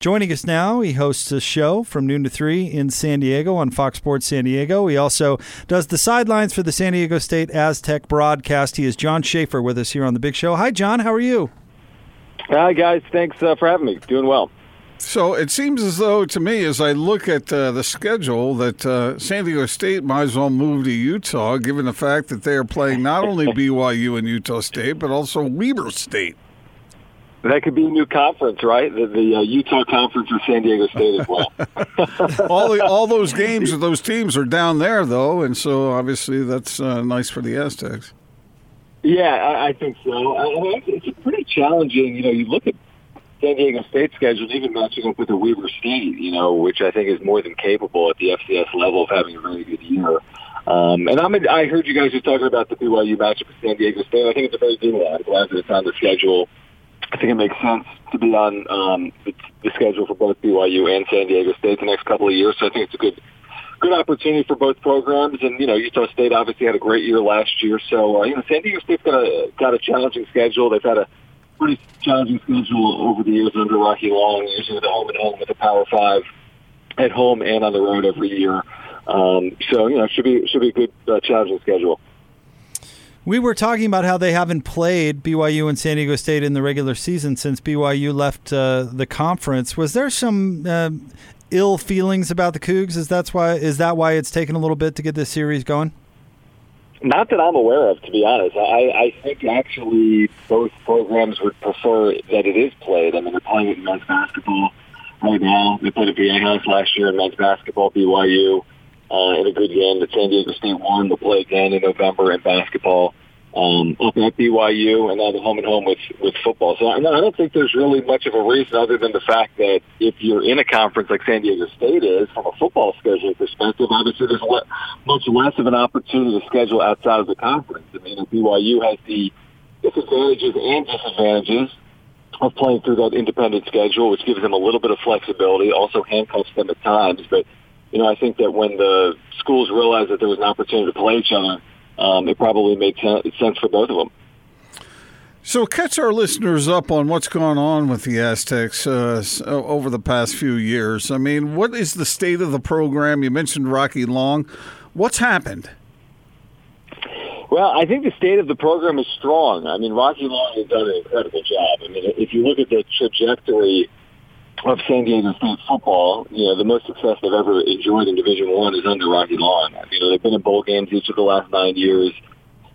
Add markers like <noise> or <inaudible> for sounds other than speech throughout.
Joining us now, he hosts a show from noon to 3 in San Diego on Fox Sports San Diego. He also does the sidelines for the San Diego State Aztec broadcast. He is Jon Schaeffer with us here on The Big Show. Hi, Jon. How are you? Hi, guys. Thanks uh, for having me. Doing well. So it seems as though, to me, as I look at uh, the schedule, that uh, San Diego State might as well move to Utah, given the fact that they are playing not only <laughs> BYU and Utah State, but also Weber State. That could be a new conference, right? The, the uh, Utah Conference or San Diego State as well. <laughs> all the, all those games of those teams are down there, though, and so obviously that's uh, nice for the Aztecs. Yeah, I, I think so. I, I mean, it's pretty challenging. You know, you look at San Diego State schedule, even matching up with the Weber State, you know, which I think is more than capable at the FCS level of having a very good year. Um, and I'm, I heard you guys were talking about the BYU matchup with San Diego State. I think it's a very good one. I'm glad that it's on the schedule. I think it makes sense to be on um, the, schedule for both BYU and San Diego State the next couple of years. So I think it's a good good opportunity for both programs. And you know, Utah State obviously had a great year last year. So uh, you know, San Diego State's got a got a challenging schedule. They've had a pretty challenging schedule over the years under Rocky Long, usually the home and home with the Power Five at home and on the road every year. Um, so you know, it should be should be a good uh, challenging schedule. We were talking about how they haven't played BYU and San Diego State in the regular season since BYU left uh, the conference. Was there some uh, ill feelings about the Cougs? Is that's why is that why it's taken a little bit to get this series going? Not that I'm aware of, to be honest. I, I think actually both programs would prefer that it is played. I mean, they're playing it in men's basketball right now. They played at Viejas last year in men's basketball, BYU uh, in a good game that San Diego State won. They'll play again in November in basketball um, up at BYU, and now the home and home with with football. So I, I don't think there's really much of a reason other than the fact that if you're in a conference like San Diego State is, from a football scheduling perspective, obviously there's le- much less of an opportunity to schedule outside of the conference. I mean, BYU has the disadvantages and disadvantages of playing through that independent schedule, which gives them a little bit of flexibility, also handcuffs them at times, but you know, I think that when the schools realized that there was an opportunity to play each other, um, it probably made sense for both of them. So, catch our listeners up on what's gone on with the Aztecs uh, over the past few years. I mean, what is the state of the program? You mentioned Rocky Long. What's happened? Well, I think the state of the program is strong. I mean, Rocky Long has done an incredible job. I mean, if you look at the trajectory of San Diego State football, you know, the most success they've ever enjoyed in Division One is under Rocky Long. You know, they've been in bowl games each of the last nine years.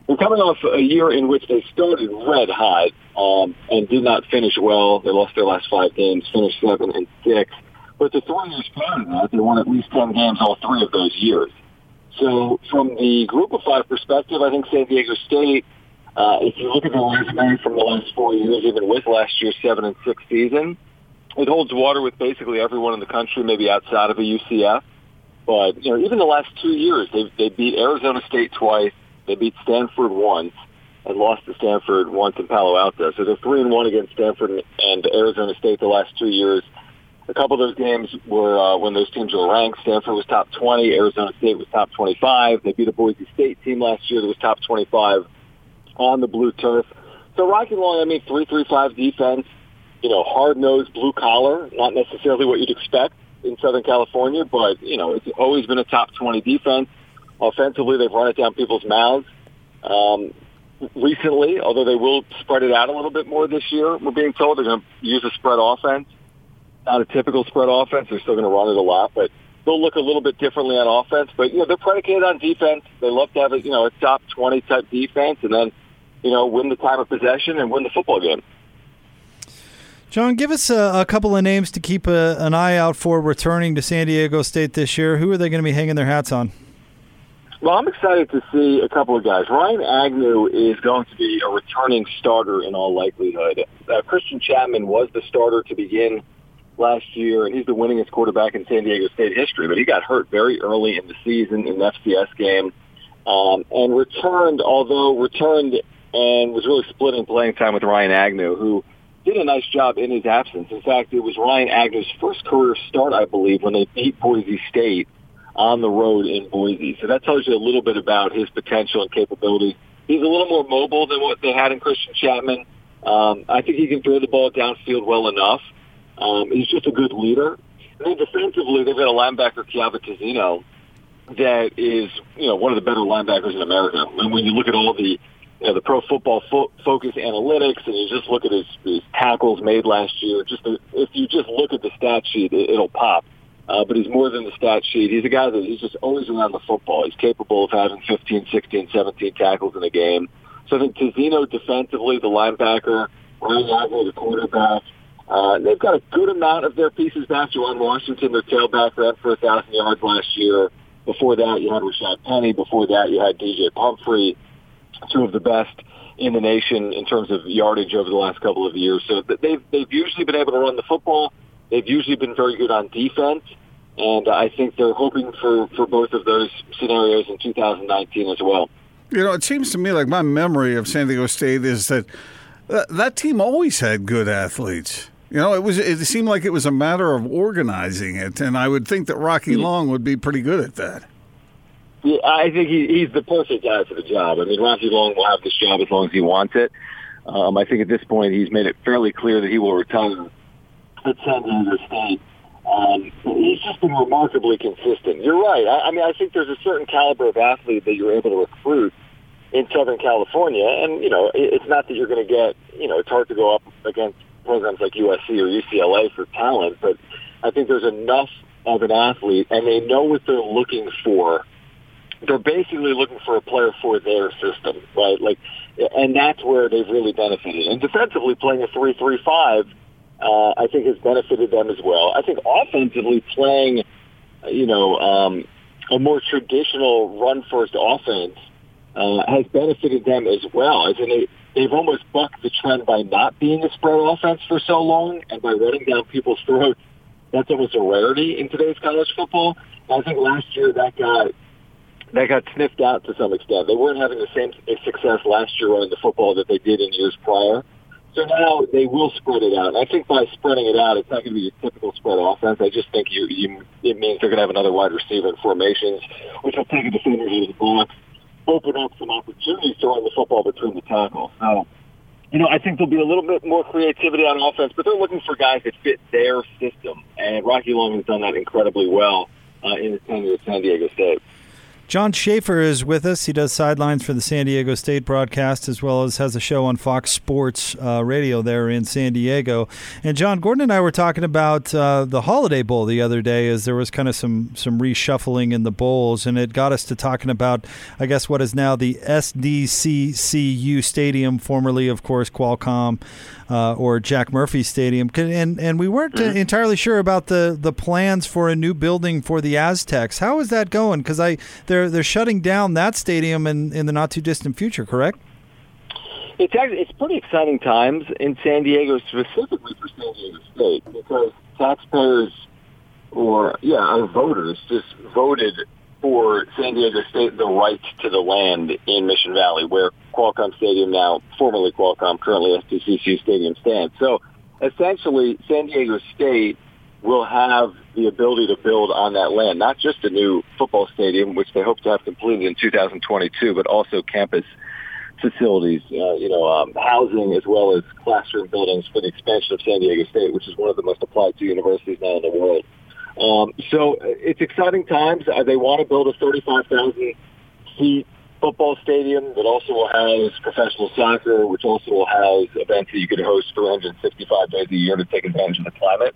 They're coming off a year in which they started red hot um, and did not finish well. They lost their last five games, finished seven and six. But the three years prior to that, they won at least ten games all three of those years. So, from the group of five perspective, I think San Diego State. Uh, if you look at the resume from the last four years, even with last year's seven and six season, it holds water with basically everyone in the country, maybe outside of a UCF. But you know, even the last two years, they they beat Arizona State twice, they beat Stanford once, and lost to Stanford once in Palo Alto. So they're three and one against Stanford and Arizona State the last two years. A couple of those games were uh, when those teams were ranked. Stanford was top 20, Arizona State was top 25. They beat a Boise State team last year that was top 25 on the blue turf. So Rocky Long, I mean, three three five defense you know, hard-nosed blue collar, not necessarily what you'd expect in Southern California, but, you know, it's always been a top 20 defense. Offensively, they've run it down people's mouths. Um, recently, although they will spread it out a little bit more this year, we're being told they're going to use a spread offense. Not a typical spread offense. They're still going to run it a lot, but they'll look a little bit differently on offense. But, you know, they're predicated on defense. They love to have a, you know, a top 20 type defense and then, you know, win the time of possession and win the football game. Jon, give us a, a couple of names to keep a, an eye out for returning to San Diego State this year. Who are they going to be hanging their hats on? Well, I'm excited to see a couple of guys. Ryan Agnew is going to be a returning starter in all likelihood. Uh, Christian Chapman was the starter to begin last year, and he's the winningest quarterback in San Diego State history. But he got hurt very early in the season in an FCS game, um, and returned. Although returned and was really splitting playing time with Ryan Agnew, who did a nice job in his absence. In fact, it was Ryan Agnew's first career start, I believe, when they beat Boise State on the road in Boise. So that tells you a little bit about his potential and capability. He's a little more mobile than what they had in Christian Chapman. Um, I think he can throw the ball downfield well enough. Um, he's just a good leader. And then defensively, they've got a linebacker, Kyahva Tezino, that is, you know, one of the better linebackers in America. And when you look at all the, you know, the pro football fo- focus analytics and you just look at his, his tackles made last year, just the, if you just look at the stat sheet, it, it'll pop. Uh, but he's more than the stat sheet. He's a guy that he's just always around the football. He's capable of having 15, 16, 17 tackles in a game. So I think Tezino defensively, the linebacker, Ryan Lago, the quarterback, uh, they've got a good amount of their pieces back. Juwan Washington, their tailback, ran for a thousand yards last year. Before that, you had Rashad Penny. Before that, you had DJ Pumphrey, two of the best in the nation in terms of yardage over the last couple of years. So they've they've usually been able to run the football. They've usually been very good on defense, and I think they're hoping for for both of those scenarios in 2019 as well. You know, it seems to me like my memory of San Diego State is that uh, that team always had good athletes. You know, it was it seemed like it was a matter of organizing it, and I would think that Rocky Long would be pretty good at that. Yeah, I think he, he's the perfect guy for the job. I mean, Rocky Long will have this job as long as he wants it. Um, I think at this point he's made it fairly clear that he will retire at San Diego State. Um, he's just been remarkably consistent. You're right. I, I mean, I think there's a certain caliber of athlete that you're able to recruit in Southern California, and you know, it, it's not that you're going to get. You know, it's hard to go up against programs like USC or UCLA for talent, but I think there's enough of an athlete, and they know what they're looking for. They're basically looking for a player for their system, right? Like, and that's where they've really benefited. And defensively, playing a three-three-five, uh, I think has benefited them as well. I think offensively, playing, you know, um, a more traditional run-first offense uh, has benefited them as well. As in, they, they've almost bucked the trend by not being a spread offense for so long and by running down people's throats. That's almost a rarity in today's college football. I think last year that got that got sniffed out to some extent. They weren't having the same success last year running the football that they did in years prior. So now they will spread it out. And I think by spreading it out, it's not going to be a typical spread offense. I just think you, you it means they're going to have another wide receiver in formations, which will take a defender to the box open up some opportunities to run the football between the tackles. So, you know, I think there'll be a little bit more creativity on offense, but they're looking for guys that fit their system. And Rocky Long has done that incredibly well uh, in his tenure at San Diego State. Jon Schaeffer is with us. He does sidelines for the San Diego State broadcast as well as has a show on Fox Sports uh, Radio there in San Diego. And John Gordon and I were talking about uh, the Holiday Bowl the other day as there was kind of some some reshuffling in the bowls, and it got us to talking about, I guess, what is now the SDCCU Stadium, formerly, of course, Qualcomm uh, or Jack Murphy Stadium, and and we weren't mm-hmm. entirely sure about the, the plans for a new building for the Aztecs. How is that going? Because I they're they're shutting down that stadium in, in the not too distant future, correct? It's actually, it's pretty exciting times in San Diego, specifically for San Diego State, because taxpayers or yeah, our voters just voted for San Diego State the right to the land in Mission Valley, where Qualcomm Stadium now, formerly Qualcomm, currently SDCCU Stadium stands. So essentially, San Diego State will have the ability to build on that land, not just a new football stadium, which they hope to have completed in 2022, but also campus facilities, uh, you know, um, housing as well as classroom buildings for the expansion of San Diego State, which is one of the most applied to universities now in the world. Um, so it's exciting times. Uh, they want to build a 35,000 seat football stadium that also will house professional soccer, which also will house events that you could host 365 days a year to take advantage of the climate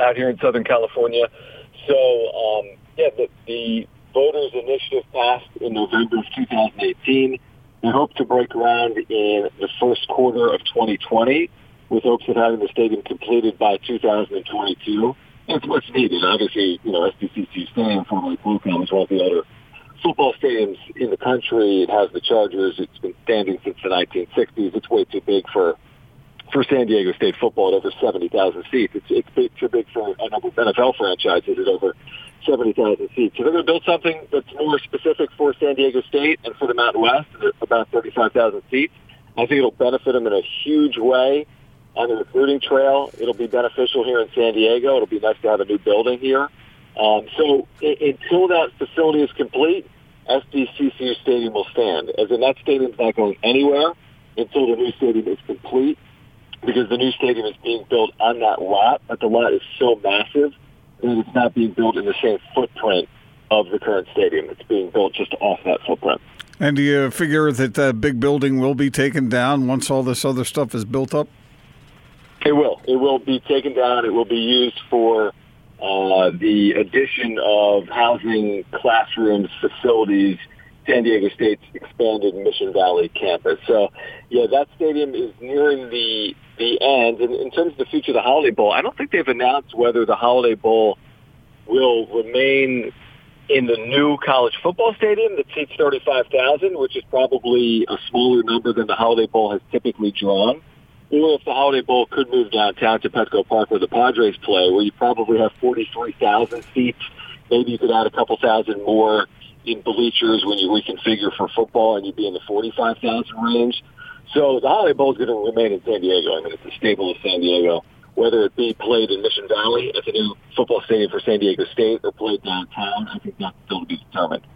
out here in Southern California. So, um, yeah, the, the voters initiative passed in November of 2018. They hope to break ground in the first quarter of 2020 with hopes of having the stadium completed by 2022 it's what's needed. Obviously, you know, SDCCU Stadium, formerly Qualcomm, is one of the other football stadiums in the country. It has the Chargers. It's been standing since the 1960s. It's way too big for for San Diego State football at over 70,000 seats. It's, it's big, too big for a number of NFL franchises at over 70,000 seats. So they're going to build something that's more specific for San Diego State and for the Mountain West, about 35,000 seats. I think it'll benefit them in a huge way on the recruiting trail. It'll be beneficial here in San Diego. It'll be nice to have a new building here. Um, so until that facility is complete, SDCCU Stadium will stand. As in, that stadium's not going anywhere until the new stadium is complete. because the new stadium is being built on that lot, but the lot is so massive that it's not being built in the same footprint of the current stadium. It's being built just off that footprint. And do you figure that that big building will be taken down once all this other stuff is built up? It will. It will be taken down. It will be used for uh, the addition of housing, classrooms, facilities, San Diego State's expanded Mission Valley campus. So, yeah, that stadium is nearing the the end. And in terms of the future of the Holiday Bowl, I don't think they've announced whether the Holiday Bowl will remain in the new college football stadium that seats 35,000, which is probably a smaller number than the Holiday Bowl has typically drawn, or if the Holiday Bowl could move downtown to Petco Park where the Padres play, where you probably have 43,000 seats. Maybe you could add a couple thousand more in bleachers when you reconfigure for football, and you'd be in the 45,000 range. So the Holiday Bowl is going to remain in San Diego. I mean, it's a staple of San Diego whether it be played in Mission Valley at the new football stadium for San Diego State or played downtown, I think that's still to be determined.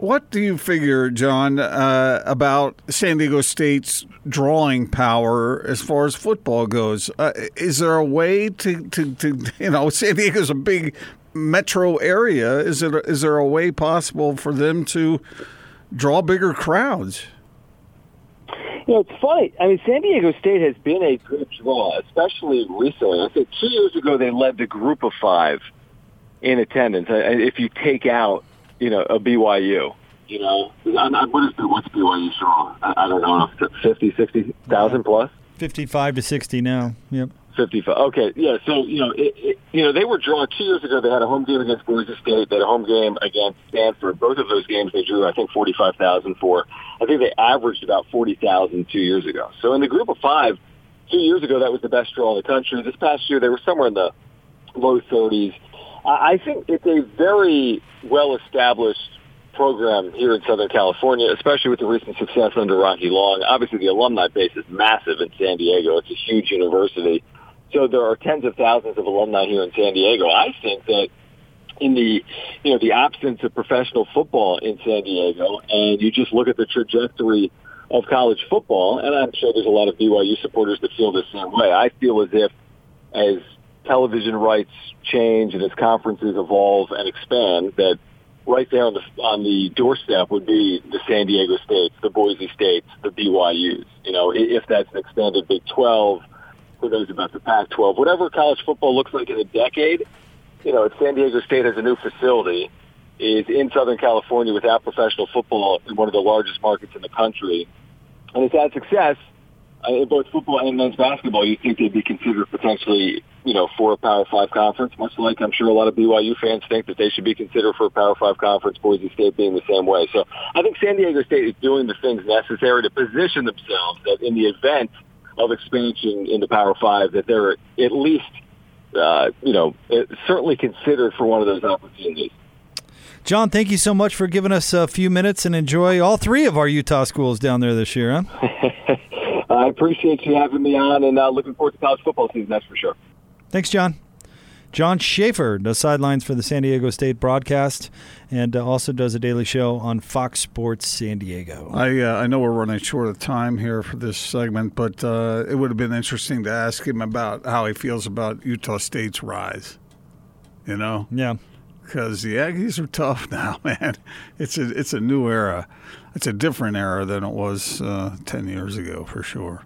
What do you figure, Jon, uh, about San Diego State's drawing power as far as football goes? Uh, is there a way to, to, to, you know, <laughs> San Diego's a big metro area. Is it is there a way possible for them to draw bigger crowds? You know, it's funny. I mean, San Diego State has been a good draw, especially recently. I think two years ago they led the group of five in attendance. If you take out, you know, a BYU, you know, I'm, I'm, what is what's BYU draw? I, I don't know, 50, 60,000 plus. Fifty-five to sixty now. Yep. 55. Okay, yeah. So you know, it, it, you know, they were drawn two years ago. They had a home game against Boise State. They had a home game against Stanford. Both of those games they drew, I think, 45,000 for. I think they averaged about 40,000 two years ago. So in the group of five, two years ago, that was the best draw in the country. This past year, they were somewhere in the low 30s. I think it's a very well established program here in Southern California, especially with the recent success under Rocky Long. Obviously, the alumni base is massive in San Diego. It's a huge university. So there are tens of thousands of alumni here in San Diego. I think that in the you know the absence of professional football in San Diego, and you just look at the trajectory of college football, and I'm sure there's a lot of BYU supporters that feel the same way. I feel as if as television rights change and as conferences evolve and expand, that right there on the on the doorstep would be the San Diego States, the Boise States, the BYU's. You know, if that's an expanded Big 12 who knows about the Pac-12? Whatever college football looks like in a decade, you know, if San Diego State has a new facility, is in Southern California without professional football in one of the largest markets in the country, and it's had success uh, in both football and men's basketball, you think they'd be considered potentially, you know, for a Power Five conference. Much like I'm sure a lot of BYU fans think that they should be considered for a Power Five conference. Boise State being the same way. So I think San Diego State is doing the things necessary to position themselves that in the event of expansion into Power Five that they're at least, uh, you know, certainly considered for one of those opportunities. Jon, thank you so much for giving us a few minutes and enjoy all three of our Utah schools down there this year. Huh? <laughs> I appreciate you having me on, and uh, looking forward to college football season. That's for sure. Thanks, Jon. Jon Schaeffer does sidelines for the San Diego State broadcast and uh, also does a daily show on Fox Sports San Diego. I uh, I know we're running short of time here for this segment, but uh, it would have been interesting to ask him about how he feels about Utah State's rise. You know? Yeah. Because the Aggies are tough <laughs> now, man. It's a it's a new era. It's a different era than it was uh, ten years ago, for sure.